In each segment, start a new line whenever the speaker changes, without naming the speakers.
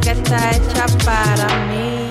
que está hecha para mí.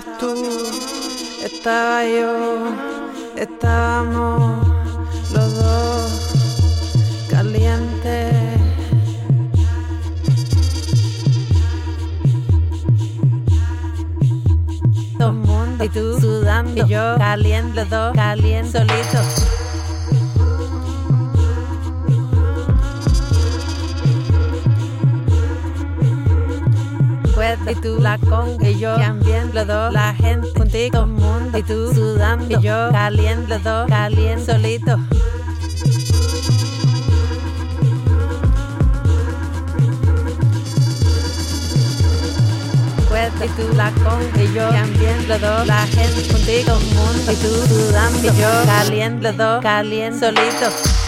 estabas tú, estaba yo, estábamos los dos calientes. Todo mundo, y tú sudando, y yo caliente, los dos calientes, solitos. y tú la con y yo también lo la gente contigo común y tú sudando y yo caliente lo doy caliente solito. Y tú la con y yo también lo la gente contigo común y tú sudando y yo caliente lo doy solito.